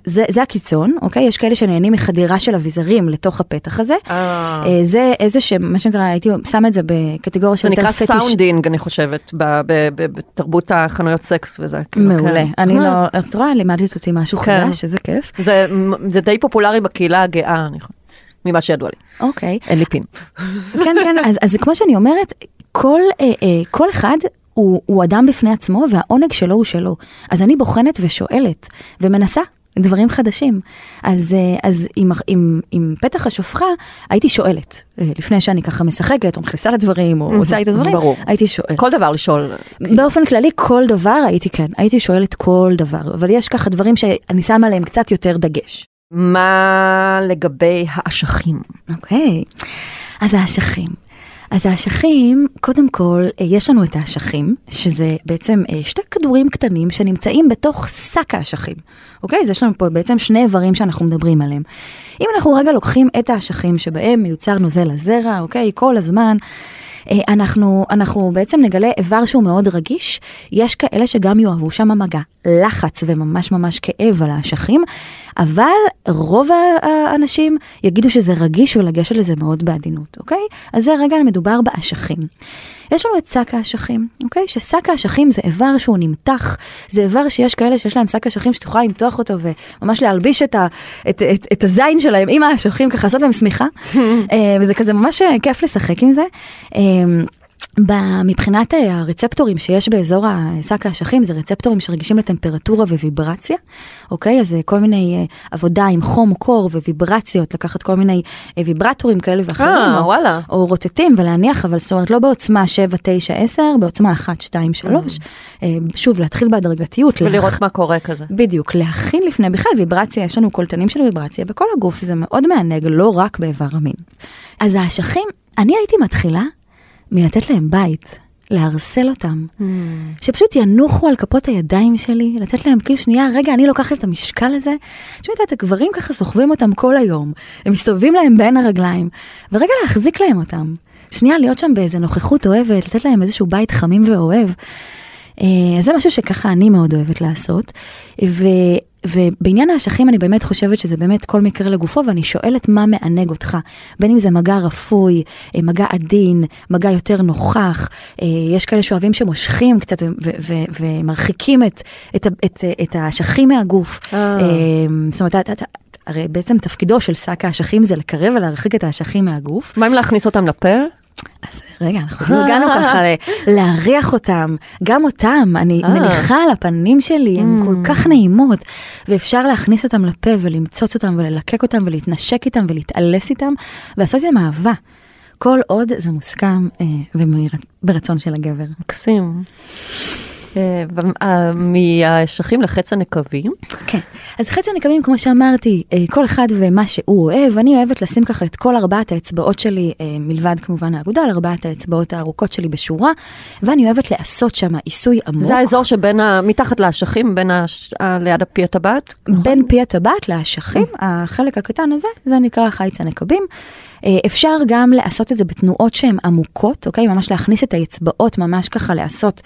זה, זה הקיצון, אוקיי? יש כאלה שנהנים מחדירה של אביזרים לתוך הפתח הזה. אה. זה איזה ש... מה שנקרא, הייתי שמה את זה בקטגוריה של יותר פטיש. זה נקרא sounding, אני חושבת, בתרבות החנויות סקס וזה. כאילו, מעולה. כן. אני לא... את רואה, לימדת אותי משהו כן. חדש, איזה כיף. זה, זה די פופולרי בקהילה הגאה, אני חושבת. ממה שידוע לי. אוקיי. אין לי פין. כן, כן, אז, אז כמו שאני אומרת, כל, אה, אה, כל אחד הוא, הוא אדם בפני עצמו והעונג שלו הוא שלו. אז אני בוחנת ושואלת ומנסה דברים חדשים. אז, אה, אז עם, עם, עם פתח השופחה הייתי שואלת, אה, לפני שאני ככה משחקת או מכניסה לדברים או עושה את הדברים, ברור. הייתי שואלת. כל דבר לשאול. באופן כללי כל דבר הייתי כן, הייתי שואלת כל דבר, אבל יש ככה דברים שאני שמה עליהם קצת יותר דגש. מה לגבי האשכים? אוקיי, אז האשכים. אז האשכים, קודם כל, אה, יש לנו את האשכים, שזה בעצם אה, שתי כדורים קטנים שנמצאים בתוך שק האשכים, אוקיי? אז יש לנו פה בעצם שני איברים שאנחנו מדברים עליהם. אם אנחנו רגע לוקחים את האשכים שבהם מיוצר נוזל הזרע, אוקיי? כל הזמן. אה, אנחנו, אנחנו בעצם נגלה איבר שהוא מאוד רגיש, יש כאלה שגם יאהבו שם מגע, לחץ וממש ממש כאב על האשכים, אבל רוב האנשים יגידו שזה רגיש ולגשת לזה מאוד בעדינות, אוקיי? אז זה רגע מדובר באשכים. יש לנו את שק האשכים, אוקיי? ששק האשכים זה איבר שהוא נמתח, זה איבר שיש כאלה שיש להם שק אשכים שאת יכולה למתוח אותו וממש להלביש את, ה, את, את, את הזין שלהם עם האשכים, ככה לעשות להם שמיכה, אה, וזה כזה ממש כיף לשחק עם זה. אה, מבחינת אה, הרצפטורים שיש באזור שק האשכים זה רצפטורים שרגישים לטמפרטורה וויברציה, אוקיי? אז כל מיני אה, עבודה עם חום קור וויברציות, לקחת כל מיני אה, ויברטורים כאלה ואחרים, אה, או, וואלה. או רוטטים ולהניח, אבל זאת אומרת לא בעוצמה 7, 9, 10, בעוצמה 1, 2, 3. Mm. שוב, להתחיל בהדרגתיות. ולראות לח... מה קורה כזה. בדיוק, להכין לפני, בכלל ויברציה, יש לנו קולטנים של ויברציה בכל הגוף, זה מאוד מענג, לא רק באיבר המין. אז האשכים, אני הייתי מתחילה מלתת להם בית, להרסל אותם, mm. שפשוט ינוחו על כפות הידיים שלי, לתת להם כאילו שנייה, רגע, אני לוקחת את המשקל הזה. תשמעי, את הגברים ככה סוחבים אותם כל היום, הם מסתובבים להם בין הרגליים, ורגע להחזיק להם אותם. שנייה להיות שם באיזה נוכחות אוהבת, לתת להם איזשהו בית חמים ואוהב. אה, זה משהו שככה אני מאוד אוהבת לעשות. ו... ובעניין האשכים אני באמת חושבת שזה באמת כל מקרה לגופו ואני שואלת מה מענג אותך בין אם זה מגע רפוי אה, מגע עדין מגע יותר נוכח אה, יש כאלה שאוהבים שמושכים קצת ומרחיקים את, את, את, את האשכים מהגוף. זאת אומרת הרי בעצם תפקידו של שק האשכים זה לקרב ולהרחיק את האשכים מהגוף. מה אם להכניס אותם לפה? אז רגע, אנחנו לא הגענו ככה להריח אותם, גם אותם, אני אה. מניחה על הפנים שלי, הן כל כך נעימות, ואפשר להכניס אותם לפה ולמצוץ אותם וללקק אותם ולהתנשק איתם ולהתעלס איתם, ולעשות איתם אהבה. כל עוד זה מוסכם אה, וברצון של הגבר. מקסים. אה, אה, מהאשכים לחץ הנקבים. כן, אז חצי הנקבים כמו שאמרתי, אה, כל אחד ומה שהוא אוהב, אני אוהבת לשים ככה את כל ארבעת האצבעות שלי, מלבד כמובן האגודל, ארבעת האצבעות הארוכות שלי בשורה, ואני אוהבת לעשות שם עיסוי עמוק. זה האזור שבין, ה- מתחת לאשכים, בין ה- ליד הפי הטבעת. בין פי הטבעת לאשכים, החלק הקטן הזה, זה נקרא חיץ הנקבים. אה, אפשר גם לעשות את זה בתנועות שהן עמוקות, אוקיי? ממש להכניס את האצבעות, ממש ככה לעשות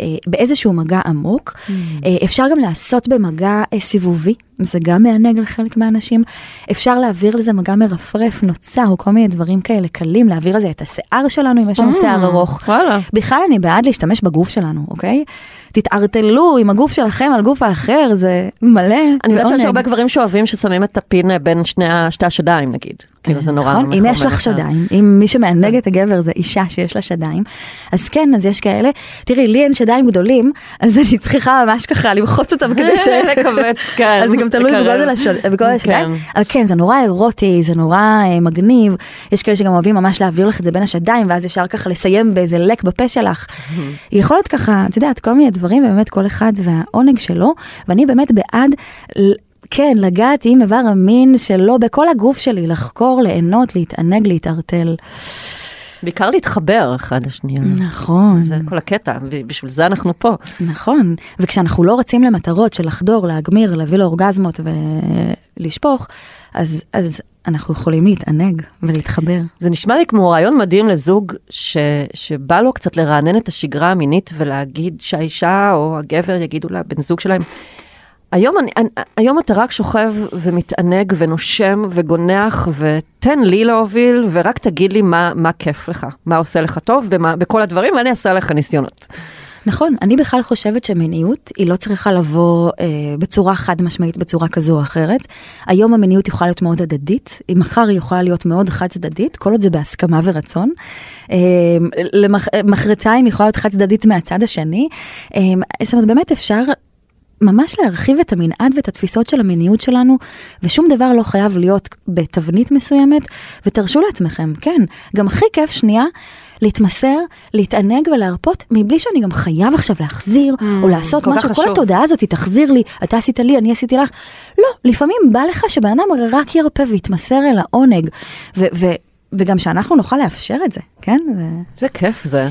אה, באיזשהו מגע עמוק. אה, אפשר גם לעשות במגע סיבובי, זה גם מענג לחלק מהאנשים. אפשר להעביר לזה מגע מרפרף, נוצה או כל מיני דברים כאלה קלים, להעביר לזה את השיער שלנו אם יש לנו שיער ארוך. וואלה. בכלל אני בעד להשתמש בגוף שלנו, אוקיי? תתערטלו עם הגוף שלכם על גוף האחר, זה מלא אני יודעת שיש. הרבה גברים שאוהבים ששמים את הפין בין שתי השדיים נגיד. כאילו זה נורא נכון, אם יש לך שדיים, אם מי שמענג את הגבר זה אישה שיש לה שדיים, אז כן, אז יש כאלה. תראי, לי אין שדיים גדולים, אז אני צריכה ממש ככה למחוץ אותם כדי ש... לכווץ, כן. אז גם תלוי. בגודל השד- בגודל השדיים. כן. אבל כן, זה נורא אירוטי, זה נורא אה, מגניב. יש כאלה שגם אוהבים ממש להעביר לך את זה בין השדיים, ואז ישר ככה לסיים באיזה לק בפה שלך. יכול להיות ככה, את יודעת, כל מיני דברים, באמת כל אחד והעונג שלו, ואני באמת בעד... כן, לגעת עם איבר המין שלו בכל הגוף שלי, לחקור, ליהנות, להתענג, להתערטל. בעיקר להתחבר אחד לשנייה. נכון. זה כל הקטע, ובשביל זה אנחנו פה. נכון, וכשאנחנו לא רצים למטרות של לחדור, להגמיר, להביא לאורגזמות ולשפוך, אז, אז אנחנו יכולים להתענג ולהתחבר. זה נשמע לי כמו רעיון מדהים לזוג ש, שבא לו קצת לרענן את השגרה המינית ולהגיד שהאישה או הגבר יגידו לבן זוג שלהם, היום, אני, אני, היום אתה רק שוכב ומתענג ונושם וגונח ותן לי להוביל ורק תגיד לי מה, מה כיף לך, מה עושה לך טוב במה, בכל הדברים ואני אעשה לך ניסיונות. נכון, אני בכלל חושבת שמיניות היא לא צריכה לבוא אה, בצורה חד משמעית, בצורה כזו או אחרת. היום המיניות יכולה להיות מאוד הדדית, מחר היא יכולה להיות מאוד חד צדדית, כל עוד זה בהסכמה ורצון. אה, למח, מחרתיים יכולה להיות חד צדדית מהצד השני. אה, זאת אומרת, באמת אפשר ממש להרחיב את המנעד ואת התפיסות של המיניות שלנו, ושום דבר לא חייב להיות בתבנית מסוימת, ותרשו לעצמכם, כן, גם הכי כיף שנייה. להתמסר, להתענג ולהרפות, מבלי שאני גם חייב עכשיו להחזיר, או לעשות כל משהו, כל חשוב. התודעה הזאת, תחזיר לי, אתה עשית לי, אני עשיתי לך. לא, לפעמים בא לך שבן אדם רק ירפה ויתמסר אל העונג, ו- ו- וגם שאנחנו נוכל לאפשר את זה, כן? זה... זה כיף זה.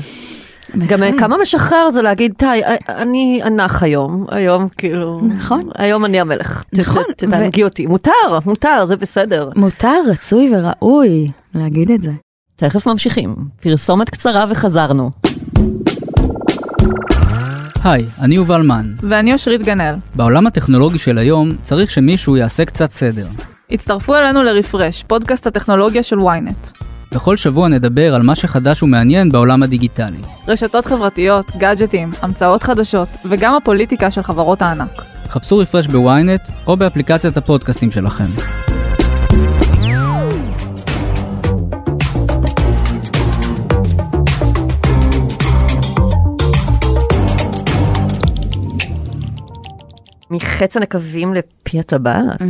גם אה. כמה משחרר זה להגיד, די, אה, אני אנח היום, היום כאילו, נכון. היום אני המלך, נכון, ת- תענגי אותי, מותר, מותר, זה בסדר. מותר, רצוי וראוי להגיד את זה. תכף ממשיכים, פרסומת קצרה וחזרנו. היי, אני יובל מן. ואני אושרית גנאל. בעולם הטכנולוגי של היום צריך שמישהו יעשה קצת סדר. הצטרפו אלינו לרפרש, פודקאסט הטכנולוגיה של ynet. בכל שבוע נדבר על מה שחדש ומעניין בעולם הדיגיטלי. רשתות חברתיות, גאדג'טים, המצאות חדשות, וגם הפוליטיקה של חברות הענק. חפשו רפרש בוויינט או באפליקציית הפודקאסטים שלכם. מחץ הנקבים לפי הטבעת.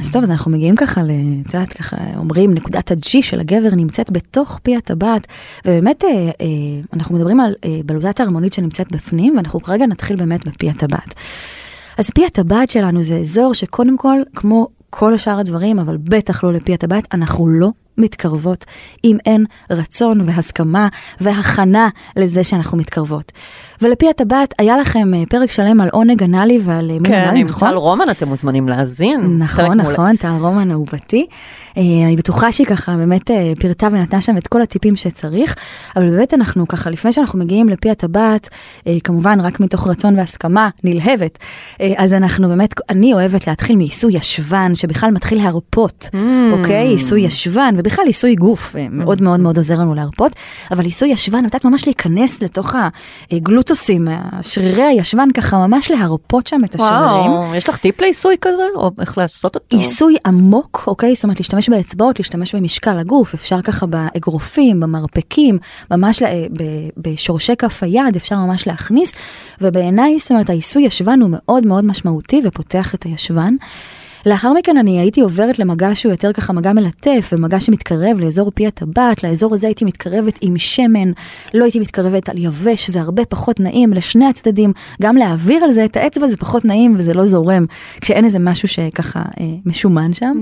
אז טוב, אז אנחנו מגיעים ככה, את יודעת, ככה אומרים, נקודת ה-G של הגבר נמצאת בתוך פי הטבעת, ובאמת אה, אה, אנחנו מדברים על אה, בלוטת ההרמונית שנמצאת בפנים, ואנחנו כרגע נתחיל באמת בפי הטבעת. אז פי הטבעת שלנו זה אזור שקודם כל, כמו כל שאר הדברים, אבל בטח לא לפי הטבעת, אנחנו לא מתקרבות אם אין רצון והסכמה והכנה לזה שאנחנו מתקרבות. ולפי הטבעת היה לכם אה, פרק שלם על עונג אנאלי ועל אה, מין כן, אנאלי, עם נכון? טל רומן אתם מוזמנים להאזין. נכון. נכון, טל רומן אהובתי. אה, אני בטוחה שהיא ככה באמת אה, פירטה ונתנה שם את כל הטיפים שצריך, אבל באמת אנחנו ככה, לפני שאנחנו מגיעים לפי הטבעת, אה, כמובן רק מתוך רצון והסכמה נלהבת, אז אנחנו באמת, אני אוהבת להתחיל מעיסוי ישבן, שבכלל מתחיל להרפות, Mm. אוקיי? עיסוי ישבן, ובכלל עיסוי גוף מאוד מאוד מאוד עוזר לנו להרפות, אבל עיסוי ישבן נתת ממש להיכנס לתוך הגלוטוסים, שרירי הישבן ככה ממש להרפות שם את השרירים. וואו, יש לך טיפ לעיסוי כזה? או איך לעשות אותו? עיסוי עמוק, אוקיי? זאת אומרת להשתמש באצבעות, להשתמש במשקל הגוף, אפשר ככה באגרופים, במרפקים, ממש ל- ב- בשורשי כף היד, אפשר ממש להכניס, ובעיניי, זאת אומרת, העיסוי ישבן הוא מאוד מאוד משמעותי ופותח את הישבן. לאחר מכן אני הייתי עוברת למגע שהוא יותר ככה מגע מלטף ומגע שמתקרב לאזור פי הטבעת, לאזור הזה הייתי מתקרבת עם שמן, לא הייתי מתקרבת על יבש, זה הרבה פחות נעים לשני הצדדים, גם להעביר על זה את האצבע זה פחות נעים וזה לא זורם, כשאין איזה משהו שככה אה, משומן שם.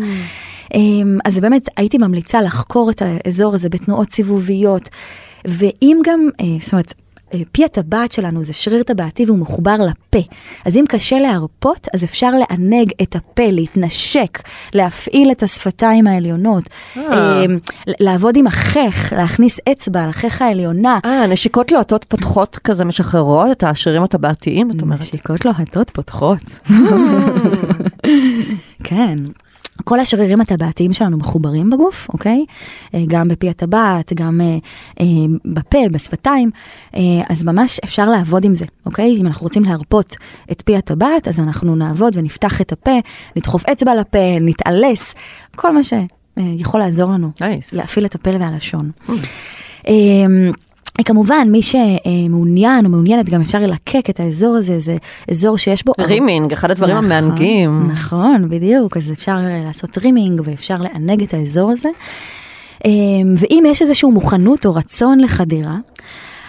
אה, אז באמת הייתי ממליצה לחקור את האזור הזה בתנועות סיבוביות, ואם גם, אה, זאת אומרת, פי הטבעת שלנו זה שריר טבעתי והוא מחובר לפה. אז אם קשה להרפות, אז אפשר לענג את הפה, להתנשק, להפעיל את השפתיים העליונות, אה. אה, לעבוד עם החך, להכניס אצבע לחך העליונה. אה, נשיקות לוהטות פותחות כזה משחררות את השרירים הטבעתיים, את אומרת. נשיקות לוהטות פותחות. כן. כל השרירים הטבעתיים שלנו מחוברים בגוף, אוקיי? אה, גם בפי הטבעת, גם אה, אה, בפה, בשפתיים, אה, אז ממש אפשר לעבוד עם זה, אוקיי? אם אנחנו רוצים להרפות את פי הטבעת, אז אנחנו נעבוד ונפתח את הפה, נדחוף אצבע לפה, נתעלס, כל מה שיכול לעזור לנו Nice. להפעיל את הפה והלשון. אה, כמובן, מי שמעוניין או מעוניינת, גם אפשר ללקק את האזור הזה, זה אזור שיש בו... רימינג, אחד הדברים נכון, המענגים. נכון, בדיוק, אז אפשר לעשות רימינג ואפשר לענג את האזור הזה. אמ, ואם יש איזושהי מוכנות או רצון לחדירה,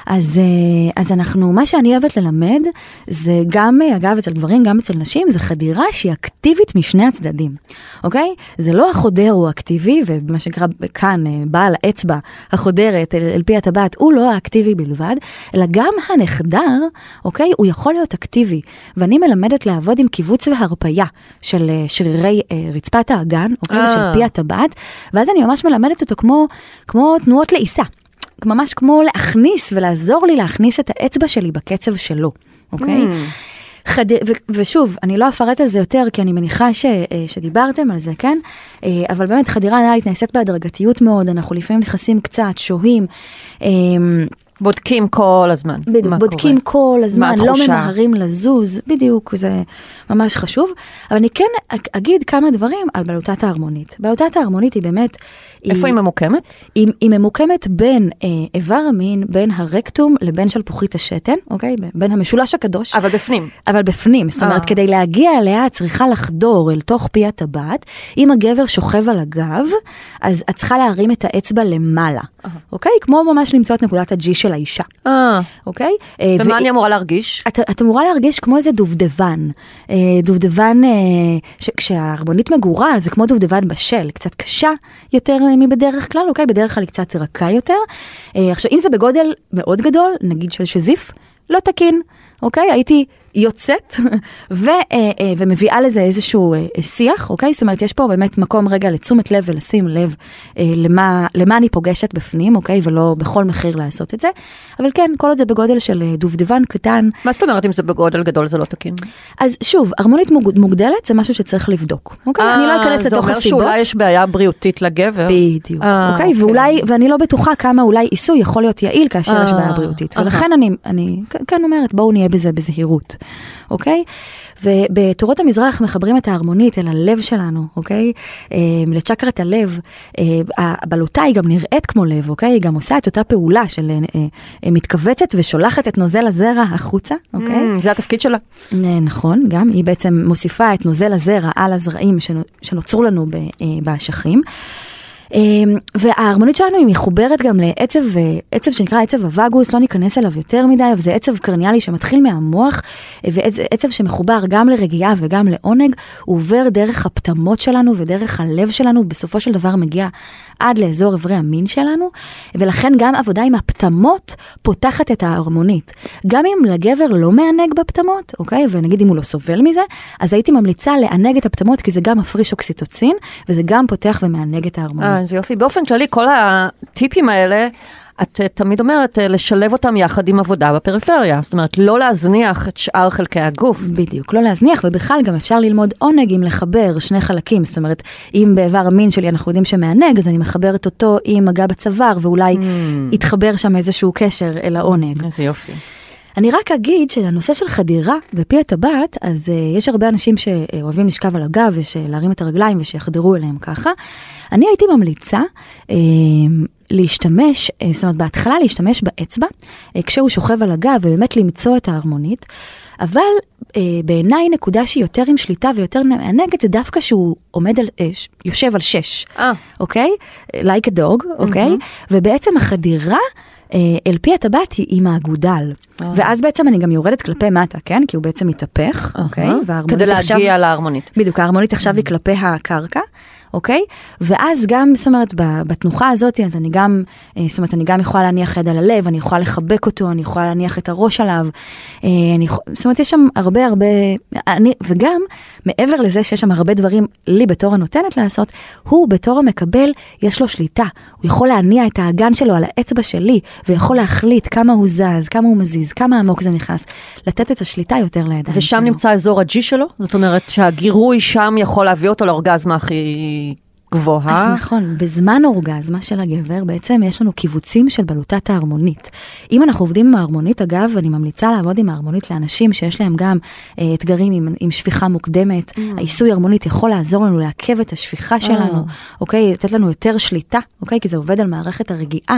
אז, אה, אז אנחנו, מה שאני אוהבת ללמד, זה גם, אה, אגב, אצל גברים, גם אצל נשים, זה חדירה שהיא אקטיבית משני הצדדים, אוקיי? זה לא החודר הוא אקטיבי, ומה שנקרא כאן, אה, בעל האצבע החודרת אל, אל פי הטבעת, הוא לא האקטיבי בלבד, אלא גם הנחדר, אוקיי? הוא יכול להיות אקטיבי. ואני מלמדת לעבוד עם קיבוץ והרפייה של שרירי רצפת האגן, אוקיי? ושל פי הטבעת, ואז אני ממש מלמדת אותו כמו, כמו תנועות לעיסה. ממש כמו להכניס ולעזור לי להכניס את האצבע שלי בקצב שלו, אוקיי? Hmm. חד... ו... ושוב, אני לא אפרט על זה יותר, כי אני מניחה ש... אה, שדיברתם על זה, כן? אה, אבל באמת, חדירה אנאלית נעשית בהדרגתיות מאוד, אנחנו לפעמים נכנסים קצת, שוהים. אה, בודקים כל הזמן. בד- מה בודקים קורה. כל הזמן, לא? ממהרים לזוז, בדיוק, זה ממש חשוב. אבל אני כן אג- אגיד כמה דברים על בלוטת ההרמונית. בלוטת ההרמונית היא באמת... איפה היא ממוקמת? היא, היא ממוקמת בין אה, איבר המין, בין הרקטום לבין שלפוחית השתן, אוקיי? בין המשולש הקדוש. אבל בפנים. אבל בפנים, זאת אומרת, אה. כדי להגיע אליה את צריכה לחדור אל תוך פי הטבעת. אם הגבר שוכב על הגב, אז את צריכה להרים את האצבע למעלה, אוקיי? כמו ממש למצוא את נקודת הג'י של האישה, אה, אוקיי? אה, ומה ו- אני אמורה להרגיש? את, את אמורה להרגיש כמו איזה דובדבן, אה, דובדבן, אה, ש- כשההרמונית מגורה זה כמו דובדבן בשל, קצת קשה יותר מבדרך כלל, אוקיי? בדרך כלל היא קצת רכה יותר. עכשיו אם זה בגודל מאוד גדול, נגיד של שזיף, לא תקין, אוקיי? הייתי יוצאת ו, אה, אה, ומביאה לזה איזשהו אה, שיח, אוקיי? זאת אומרת, יש פה באמת מקום רגע לתשומת לב ולשים לב אה, למה, למה אני פוגשת בפנים, אוקיי? ולא בכל מחיר לעשות את זה. אבל כן, כל עוד זה בגודל של אה, דובדבן קטן, מה זאת אומרת אם זה בגודל גדול זה לא תקין? אז שוב, הרמונית מוג- מוגדלת זה משהו שצריך לבדוק, אוקיי? אני לא אכנס לתוך אה, זה הסיבות. אומר שאולי יש בעיה בריאותית לגבר. בדיוק, אה, אוקיי? אוקיי. ואולי, ואני לא בטוחה כמה אולי עיסוי יכול להיות יעיל כאשר יש אה, בעיה בריאותית. אהה. ולכן אני, אני כן אומרת, בואו נהיה בזה בזהירות, אוקיי? ובתורות המזרח מחברים את ההרמונית אל הלב שלנו, אוקיי? אה, לצ'קרת הלב, אה, הבלוטה היא גם נראית כמו לב, אוקיי? היא גם עושה את אותה פעולה של אה, מתכווצת ושולחת את נוזל הזרע החוצה, אוקיי? Mm, זה התפקיד שלה. נכון, גם היא בעצם מוסיפה את נוזל הזרע על הזרעים שנו- שנוצרו לנו באשכים. אה, וההרמונית שלנו היא מחוברת גם לעצב, אה, עצב שנקרא עצב הווגוס, לא ניכנס אליו יותר מדי, אבל זה עצב קרניאלי שמתחיל מהמוח, אה, ועצב שמחובר גם לרגיעה וגם לעונג, הוא עובר דרך הפטמות שלנו ודרך הלב שלנו, בסופו של דבר מגיע עד לאזור איברי המין שלנו, ולכן גם עבודה עם הפטמות פותחת את ההרמונית. גם אם לגבר לא מענג בפטמות, אוקיי, ונגיד אם הוא לא סובל מזה, אז הייתי ממליצה לענג את הפטמות, כי זה גם מפריש אוקסיטוצין, וזה גם פותח ומענג את ההרמונית. איזה יופי. באופן כללי, כל הטיפים האלה, את אה, תמיד אומרת אה, לשלב אותם יחד עם עבודה בפריפריה, זאת אומרת לא להזניח את שאר חלקי הגוף. בדיוק, לא להזניח, ובכלל גם אפשר ללמוד עונג עם לחבר שני חלקים, זאת אומרת, אם באיבר המין שלי אנחנו יודעים שמענג, אז אני מחברת אותו עם מגע בצוואר, ואולי Mm. יתחבר שם איזשהו קשר אל העונג. איזה יופי. אני רק אגיד שלנושא של חדירה בפי הטבעת, אז uh, יש הרבה אנשים שאוהבים לשכב על הגב ולהרים את הרגליים ושיחדרו אליהם ככה. אני הייתי ממליצה uh, להשתמש, uh, זאת אומרת בהתחלה להשתמש באצבע, uh, כשהוא שוכב על הגב ובאמת למצוא את ההרמונית. אבל uh, בעיניי נקודה שהיא יותר עם שליטה ויותר מענגת זה דווקא שהוא עומד על, uh, יושב על שש, אוקיי? like a dog, אוקיי? ובעצם החדירה אל פי הטבעת היא עם האגודל. ואז בעצם אני גם יורדת כלפי מטה, כן? כי הוא בעצם מתהפך, אוקיי? כדי להגיע להרמונית. בדיוק, ההרמונית עכשיו היא כלפי הקרקע, אוקיי? ואז גם, זאת אומרת, בתנוחה הזאת, אז אני גם, אה, זאת אומרת, אני גם יכולה להניח יד על הלב, אני יכולה לחבק אותו, אני יכולה להניח את הראש עליו. אה, אני, זאת אומרת, יש שם הרבה הרבה, אני, וגם, מעבר לזה שיש שם הרבה דברים לי בתור הנותנת לעשות, הוא בתור המקבל, יש לו שליטה. הוא יכול להניע את האגן שלו על האצבע שלי, ויכול להחליט כמה הוא זז, כמה הוא מזיז, כמה עמוק זה נכנס. לתת את השליטה יותר לידיים שלו. ושם נמצא אזור הג'י שלו, זאת אומרת שהגירוי שם יכול להביא אותו לאורגזמה הכי very גבוהה. אז נכון, בזמן אורגזמה של הגבר בעצם יש לנו קיבוצים של בלוטת ההרמונית. אם אנחנו עובדים עם ההרמונית, אגב, אני ממליצה לעבוד עם ההרמונית לאנשים שיש להם גם אה, אתגרים עם, עם שפיכה מוקדמת. Mm. העיסוי הרמונית יכול לעזור לנו לעכב את השפיכה שלנו, אוקיי? לתת לנו יותר שליטה, אוקיי? כי זה עובד על מערכת הרגיעה,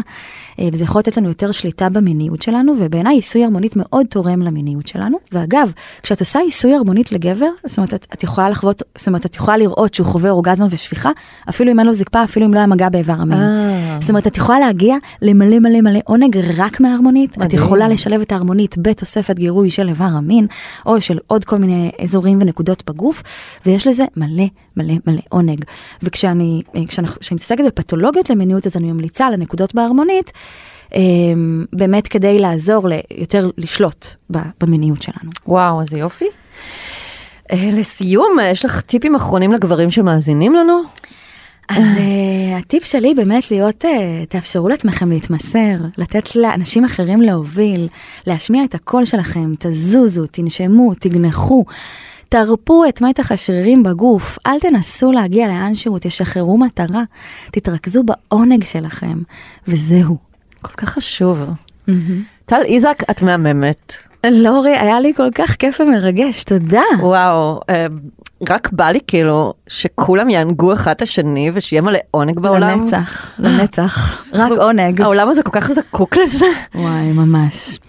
אה, וזה יכול לתת לנו יותר שליטה במיניות שלנו, ובעיניי עיסוי הרמונית מאוד תורם למיניות שלנו. ואגב, כשאת עושה עיסוי הרמונית לגבר, זאת אומרת, את, את יכולה לחוות, זאת אומרת, את יכולה לראות שהוא חווה אורגזמה ושפיכה, אפילו אם אין לו זקפה, אפילו אם לא היה מגע באיבר המין. אה. זאת אומרת, את יכולה להגיע למלא מלא מלא עונג רק מההרמונית, את. יכולה לשלב את ההרמונית בתוספת גירוי של איבר המין, או של עוד כל מיני אזורים ונקודות בגוף, ויש לזה מלא מלא מלא עונג. וכשאני אה, כשאני מתעסקת בפתולוגיות למיניות, אז אני ממליצה על הנקודות בהרמונית, אה, באמת כדי לעזור ל- יותר לשלוט במיניות שלנו. וואו, איזה יופי. לסיום, יש לך טיפים אחרונים לגברים שמאזינים לנו? אז uh, הטיפ שלי באמת להיות, uh, תאפשרו לעצמכם להתמסר, לתת לאנשים אחרים להוביל, להשמיע את הקול שלכם, תזוזו, תנשמו, תגנחו, תרפו את מתח השרירים בגוף, אל תנסו להגיע לאנשהו, תשחררו מטרה, תתרכזו בעונג שלכם, וזהו. כל כך חשוב. טל איזק, את מהממת. לורי, היה לי כל כך כיף ומרגש, תודה. וואו, אה, רק בא לי כאילו שכולם יענגו אחד את השני ושיהיה מלא עונג בעולם. לנצח, לנצח, רק עונג. העולם הזה כל כך זקוק לזה. וואי, ממש.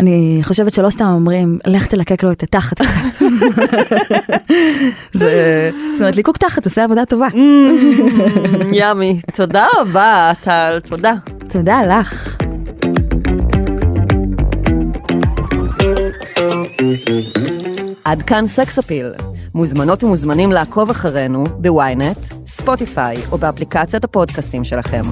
אני חושבת שלא סתם אומרים, לך תלקק לו את התחת קצת. זה, זאת אומרת, ליקוק תחת עושה עבודה טובה. ימי, תודה רבה, טל, תודה. תודה לך. עד כאן סקס אפיל. מוזמנות ומוזמנים לעקוב אחרינו בוויינט, ספוטיפיי או באפליקציית הפודקאסטים שלכם.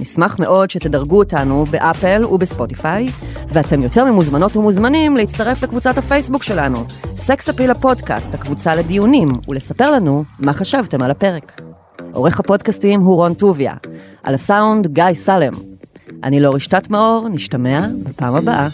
נשמח מאוד שתדרגו אותנו באפל ובספוטיפיי, ואתם יותר ממוזמנות ומוזמנים להצטרף לקבוצת הפייסבוק שלנו, סקס אפיל הפודקאסט, הקבוצה לדיונים, ולספר לנו מה חשבתם על הפרק. עורך הפודקאסטים הוא רון טוביה, על הסאונד גיא סלם. אני לא רשתת מאור, נשתמע בפעם הבאה.